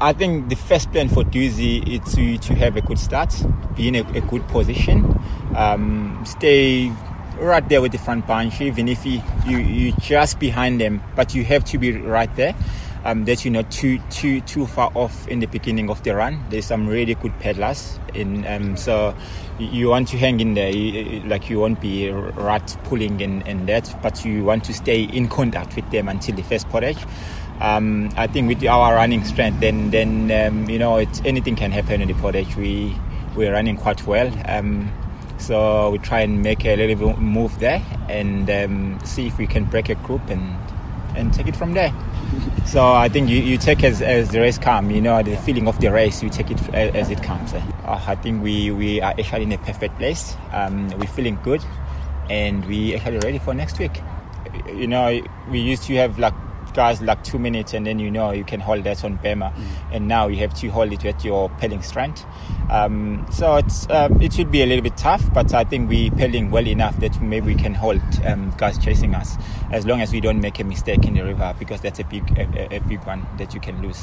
I think the first plan for Dusi is to, to have a good start, be in a, a good position, um, stay right there with the front bunch, even if you, you, you're just behind them, but you have to be right there. Um, that you're not too too too far off in the beginning of the run. There's some really good paddlers, in um, so you want to hang in there. You, like you won't be rat pulling and, and that, but you want to stay in contact with them until the first portage. Um, I think with our running strength, then then um, you know it, anything can happen in the portage. We we're running quite well. Um, so we try and make a little move there and um, see if we can break a group and and take it from there. So I think you, you take as, as the race comes, you know, the feeling of the race, you take it as it comes. Uh, I think we, we are actually in a perfect place. Um, we're feeling good and we actually ready for next week. You know, we used to have like guys like two minutes and then you know you can hold that on Burma. Mm. and now you have to hold it with your paddling strength um, so it's um, it should be a little bit tough but I think we paddling well enough that maybe we can hold um, guys chasing us as long as we don't make a mistake in the river because that's a big a, a big one that you can lose